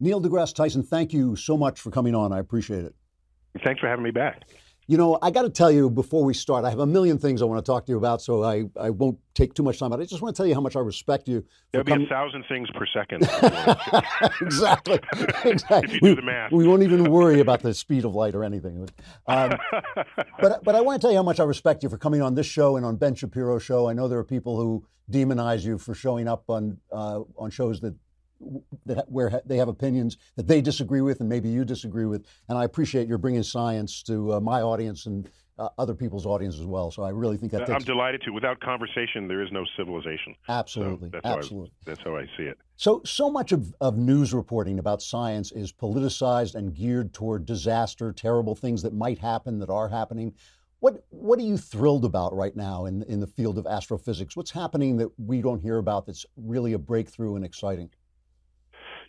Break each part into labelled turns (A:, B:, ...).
A: Neil deGrasse Tyson, thank you so much for coming on. I appreciate it.
B: Thanks for having me back.
A: You know, I got to tell you before we start, I have a million things I want to talk to you about, so I, I won't take too much time. But I just want to tell you how much I respect you.
B: There'll be com- a thousand things per second.
A: exactly. exactly.
B: if you do the math.
A: We, we, won't even worry about the speed of light or anything. Um, but, but I want to tell you how much I respect you for coming on this show and on Ben Shapiro's show. I know there are people who demonize you for showing up on, uh, on shows that that where they have opinions that they disagree with and maybe you disagree with. And I appreciate your bringing science to uh, my audience and uh, other people's audience as well. So I really think that.
B: I'm delighted to. Without conversation, there is no civilization.
A: Absolutely,
B: so
A: that's absolutely.
B: How I, that's how I see it.
A: So so much of, of news reporting about science is politicized and geared toward disaster, terrible things that might happen that are happening. What what are you thrilled about right now in in the field of astrophysics? What's happening that we don't hear about that's really a breakthrough and exciting?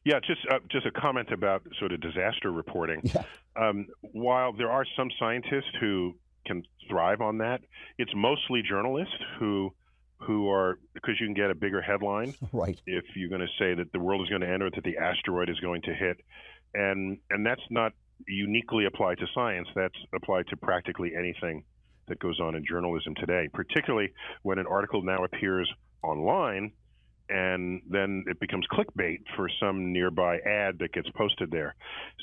B: Yeah, just uh, just a comment about sort of disaster reporting.
A: Yeah.
B: Um, while there are some scientists who can thrive on that, it's mostly journalists who who are because you can get a bigger headline
A: right
B: if you're going to say that the world is going to end or that the asteroid is going to hit, and and that's not uniquely applied to science. That's applied to practically anything that goes on in journalism today, particularly when an article now appears online and then it becomes clickbait for some nearby ad that gets posted there.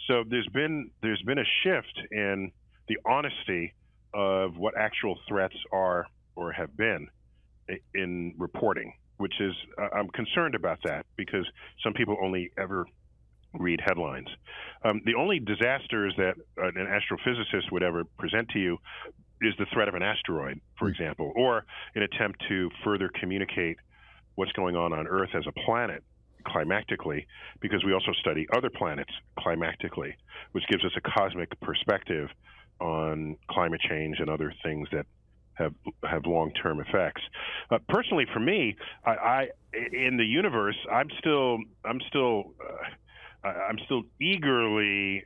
B: So there's been there's been a shift in the honesty of what actual threats are or have been in reporting, which is I'm concerned about that because some people only ever read headlines. Um, the only disasters that an astrophysicist would ever present to you is the threat of an asteroid, for hmm. example, or an attempt to further communicate what's going on on Earth as a planet climactically because we also study other planets climactically, which gives us a cosmic perspective on climate change and other things that have have long term effects. Uh, personally, for me, I, I, in the universe, I'm still I'm still uh, I'm still eagerly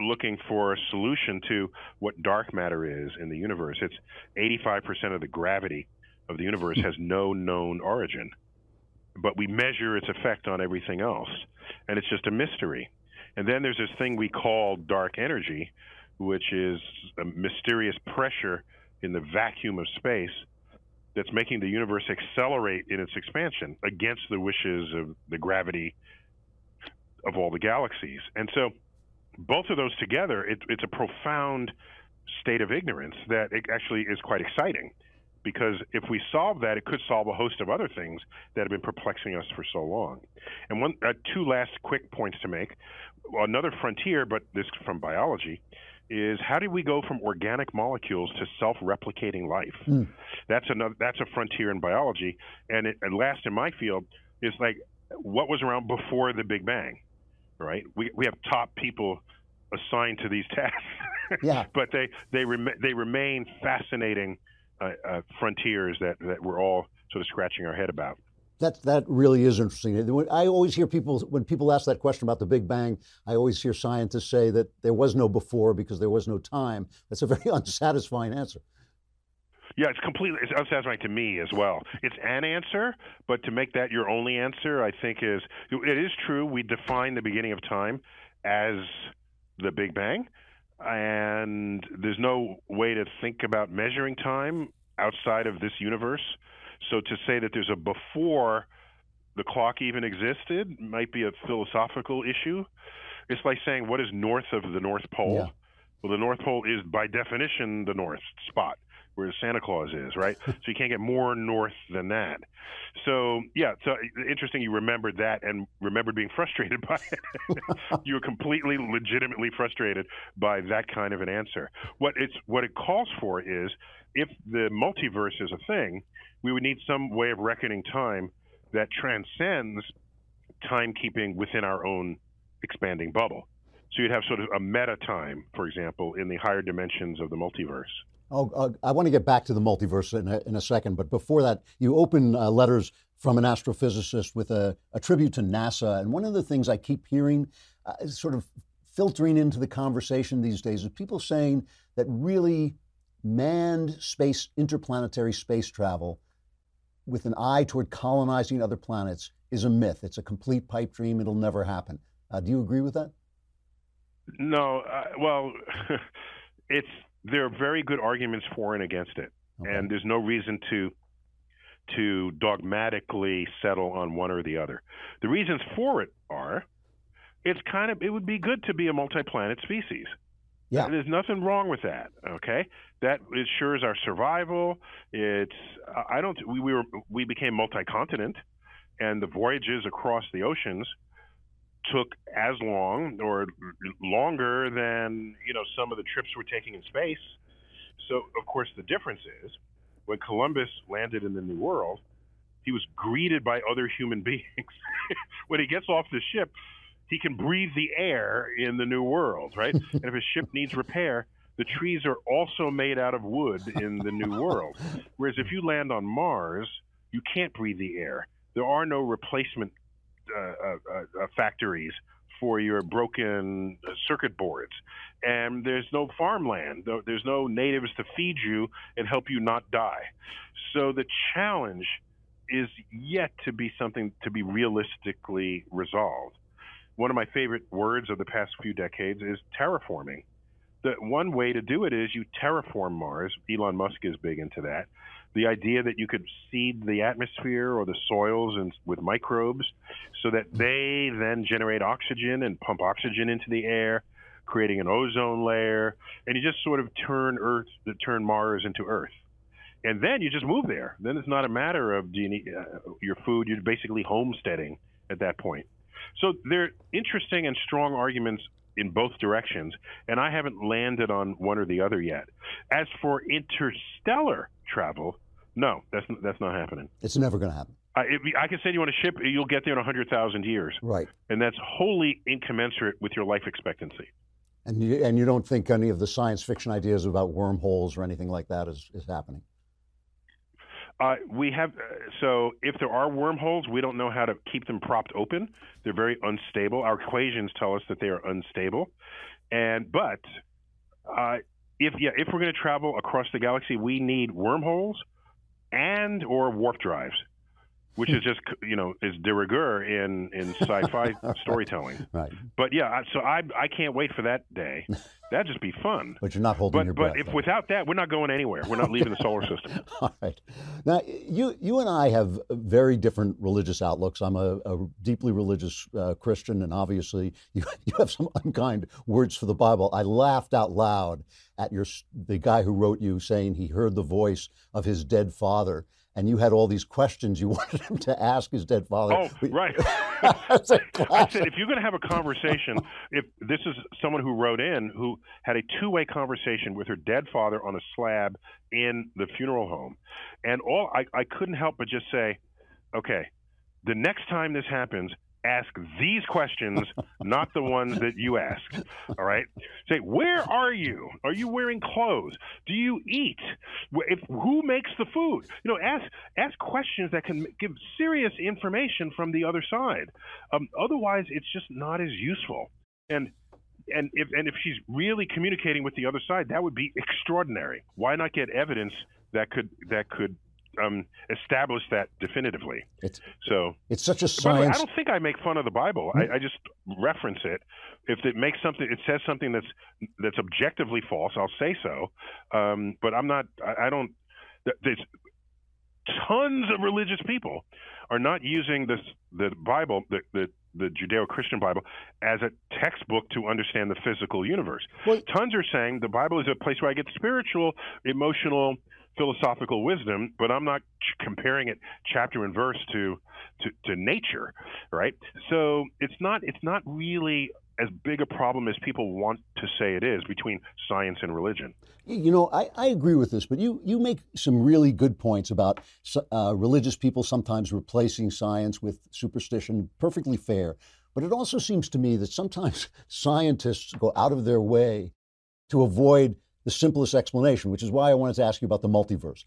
B: looking for a solution to what dark matter is in the universe. It's 85% of the gravity of the universe has no known origin but we measure its effect on everything else. And it's just a mystery. And then there's this thing we call dark energy, which is a mysterious pressure in the vacuum of space that's making the universe accelerate in its expansion against the wishes of the gravity of all the galaxies. And so both of those together, it, it's a profound state of ignorance that actually is quite exciting because if we solve that, it could solve a host of other things that have been perplexing us for so long. And one, uh, two last quick points to make. Another frontier, but this from biology, is how do we go from organic molecules to self-replicating life? Mm. That's another. That's a frontier in biology. And, it, and last in my field is like what was around before the Big Bang, right? We we have top people assigned to these tasks,
A: yeah.
B: but they they rem- they remain fascinating uh, uh, frontiers that, that we're all sort of scratching our head about.
A: That that really is interesting. I always hear people when people ask that question about the Big Bang. I always hear scientists say that there was no before because there was no time. That's a very unsatisfying answer.
B: Yeah, it's completely it's unsatisfying to me as well. It's an answer, but to make that your only answer, I think is it is true. We define the beginning of time as the Big Bang, and there's no way to think about measuring time outside of this universe. So to say that there's a before the clock even existed might be a philosophical issue. It's like saying what is north of the North Pole?
A: Yeah.
B: Well, the North Pole is by definition the north spot where Santa Claus is, right? so you can't get more north than that. So yeah, so interesting you remembered that and remembered being frustrated by it. you were completely legitimately frustrated by that kind of an answer. What it's what it calls for is if the multiverse is a thing, we would need some way of reckoning time that transcends timekeeping within our own expanding bubble. So you'd have sort of a meta time, for example, in the higher dimensions of the multiverse.
A: Oh, uh, I want to get back to the multiverse in a, in a second, but before that, you open uh, letters from an astrophysicist with a, a, tribute to NASA. And one of the things I keep hearing, uh, sort of filtering into the conversation these days, is people saying that really manned space, interplanetary space travel with an eye toward colonizing other planets is a myth. It's a complete pipe dream. It'll never happen. Uh, do you agree with that?
B: No. Uh, well, it's there are very good arguments for and against it, okay. and there's no reason to to dogmatically settle on one or the other. The reasons for it are it's kind of it would be good to be a multi-planet species.
A: Yeah.
B: There's nothing wrong with that. Okay, that ensures our survival. It's I don't we, we were we became multi-continent, and the voyages across the oceans took as long or longer than you know some of the trips we're taking in space. So of course the difference is when Columbus landed in the New World, he was greeted by other human beings. when he gets off the ship, he can breathe the air in the New World, right? and if his ship needs repair, the trees are also made out of wood in the New World. Whereas if you land on Mars, you can't breathe the air. There are no replacement Uh, uh, uh, factories for your broken circuit boards. And there's no farmland. There's no natives to feed you and help you not die. So the challenge is yet to be something to be realistically resolved one of my favorite words of the past few decades is terraforming. The one way to do it is you terraform Mars. Elon Musk is big into that. The idea that you could seed the atmosphere or the soils and with microbes so that they then generate oxygen and pump oxygen into the air, creating an ozone layer, and you just sort of turn Earth, turn Mars into Earth and then you just move there. Then it's not a matter of do you need, uh, your food. You're basically homesteading at that point. So there are interesting and strong arguments in both directions, and I haven't landed on one or the other yet. As for interstellar travel, no, that's that's not happening.
A: It's never going to happen.
B: I, it, I can send you on a ship. You'll get there in hundred thousand years.
A: Right.
B: And that's wholly incommensurate with your life expectancy.
A: And you, and you don't think any of the science fiction ideas about wormholes or anything like that is, is happening?
B: We have uh, so if there are wormholes, we don't know how to keep them propped open. They're very unstable. Our equations tell us that they are unstable, and but uh, if yeah, if we're going to travel across the galaxy, we need wormholes and or warp drives which is just you know is de rigueur in in sci-fi storytelling.
A: Right.
B: But yeah, so I I can't wait for that day. That'd just be fun.
A: But you're not holding
B: but,
A: your
B: breath.
A: But
B: if though. without that, we're not going anywhere. We're not leaving the solar system.
A: All right. Now you you and I have very different religious outlooks. I'm a, a deeply religious uh, Christian, and obviously you you have some unkind words for the Bible. I laughed out loud at your the guy who wrote you saying he heard the voice of his dead father and you had all these questions you wanted him to ask his dead father.
B: Oh, right. I said, if you're going to have a conversation, if this is someone who wrote in who had a two-way conversation with her dead father on a slab in the funeral home, and all I, I couldn't help but just say, okay, the next time this happens, ask these questions, not the ones that you asked. All right. Say, where are you? Are you wearing clothes? Do you eat? If, who makes the food? You know, ask ask questions that can give serious information from the other side. Um, otherwise, it's just not as useful. And and if and if she's really communicating with the other side, that would be extraordinary. Why not get evidence that could that could um, establish that definitively.
A: It's,
B: so
A: it's such a science. Way,
B: I don't think I make fun of the Bible. I, I, just reference it. If it makes something, it says something that's that's objectively false. I'll say so. Um, but I'm not. I, I don't. There's tons of religious people are not using this the Bible, the the, the Judeo-Christian Bible, as a textbook to understand the physical universe. Well, tons are saying the Bible is a place where I get spiritual, emotional, philosophical wisdom, but I'm not comparing it chapter and verse to, to, to nature, right? So it's not it's not really as big a problem as people want to say it is between science and religion.
A: You know, I, I agree with this, but you, you make some really good points about uh, religious people sometimes replacing science with superstition. Perfectly fair. But it also seems to me that sometimes scientists go out of their way to avoid the simplest explanation, which is why I wanted to ask you about the multiverse.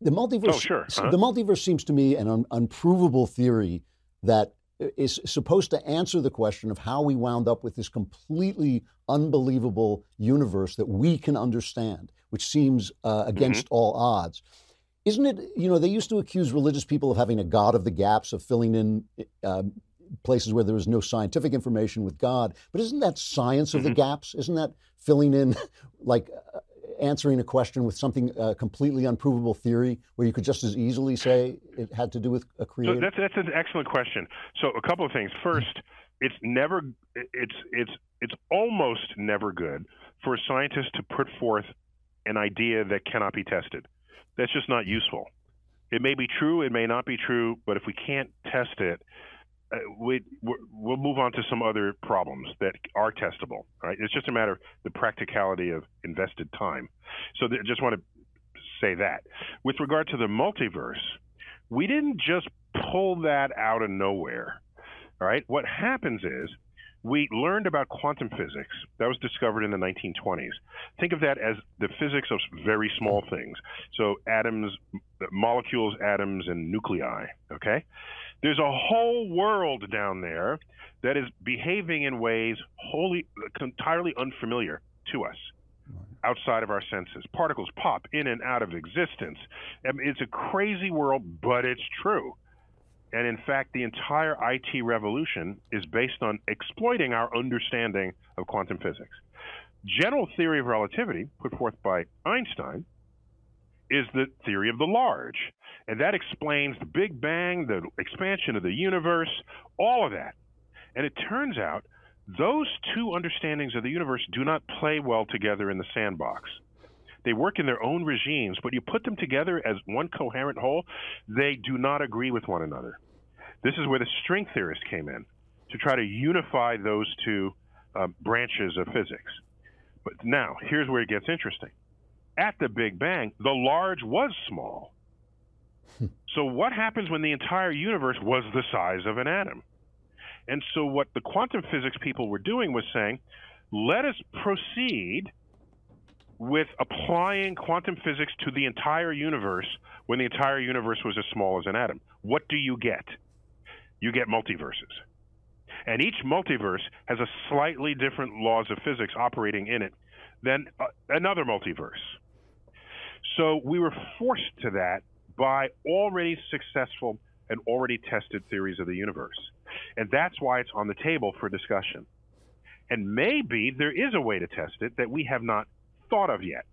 A: The multiverse,
B: oh, sure.
A: Uh-huh. the multiverse seems to me an un- unprovable theory that is supposed to answer the question of how we wound up with this completely unbelievable universe that we can understand, which seems uh, against mm-hmm. all odds. Isn't it? You know, they used to accuse religious people of having a god of the gaps, of filling in uh, places where there was no scientific information with God. But isn't that science of mm-hmm. the gaps? Isn't that filling in, like answering a question with something uh, completely unprovable theory, where you could just as easily say it had to do with a creator?
B: So that's that's an excellent question. So a couple of things. First, it's never it's it's it's almost never good for a scientist to put forth an idea that cannot be tested. That's just not useful. It may be true, it may not be true, but if we can't test it, uh, we we'll move on to some other problems that are testable. Right? It's just a matter of the practicality of invested time. So I just want to say that. With regard to the multiverse, we didn't just pull that out of nowhere. All right. What happens is we learned about quantum physics that was discovered in the 1920s. Think of that as the physics of very small things. So atoms, molecules, atoms, and nuclei. Okay, there's a whole world down there that is behaving in ways wholly, entirely unfamiliar to us outside of our senses. Particles pop in and out of existence. I mean, it's a crazy world, but it's true. And in fact, the entire IT revolution is based on exploiting our understanding of quantum physics. General theory of relativity, put forth by Einstein, is the theory of the large. And that explains the Big Bang, the expansion of the universe, all of that. And it turns out those two understandings of the universe do not play well together in the sandbox. They work in their own regimes, but you put them together as one coherent whole, they do not agree with one another. This is where the string theorists came in to try to unify those two uh, branches of physics. But now, here's where it gets interesting. At the Big Bang, the large was small. Hmm. so, what happens when the entire universe was the size of an atom? And so, what the quantum physics people were doing was saying, let us proceed with applying quantum physics to the entire universe when the entire universe was as small as an atom. What do you get? You get multiverses. And each multiverse has a slightly different laws of physics operating in it than uh, another multiverse. So we were forced to that by already successful and already tested theories of the universe. And that's why it's on the table for discussion. And maybe there is a way to test it that we have not thought of yet.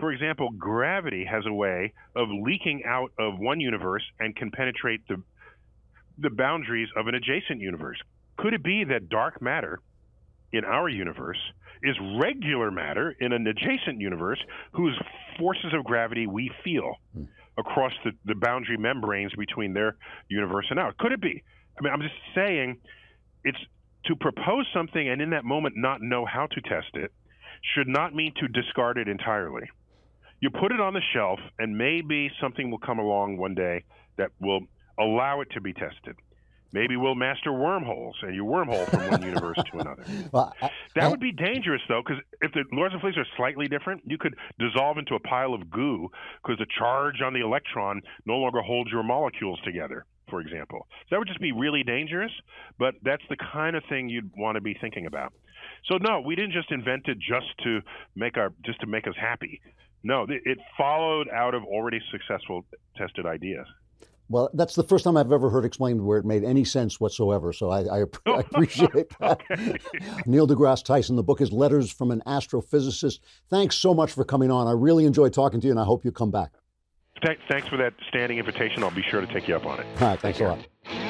B: For example, gravity has a way of leaking out of one universe and can penetrate the the boundaries of an adjacent universe. Could it be that dark matter in our universe is regular matter in an adjacent universe whose forces of gravity we feel hmm. across the, the boundary membranes between their universe and ours? Could it be? I mean, I'm just saying it's to propose something and in that moment not know how to test it should not mean to discard it entirely. You put it on the shelf, and maybe something will come along one day that will allow it to be tested. Maybe we'll master wormholes and you wormhole from one universe to another. Well, I, that I, would be dangerous, though, because if the laws of physics are slightly different, you could dissolve into a pile of goo because the charge on the electron no longer holds your molecules together, for example. So that would just be really dangerous, but that's the kind of thing you'd want to be thinking about. So no, we didn't just invent it just to make our just to make us happy. No, it followed out of already successful tested ideas.
A: Well, that's the first time I've ever heard explained where it made any sense whatsoever. So I, I, I appreciate that. Neil deGrasse Tyson, the book is Letters from an Astrophysicist. Thanks so much for coming on. I really enjoyed talking to you, and I hope you come back.
B: Thanks for that standing invitation. I'll be sure to take you up on it.
A: All right, thanks Take a lot.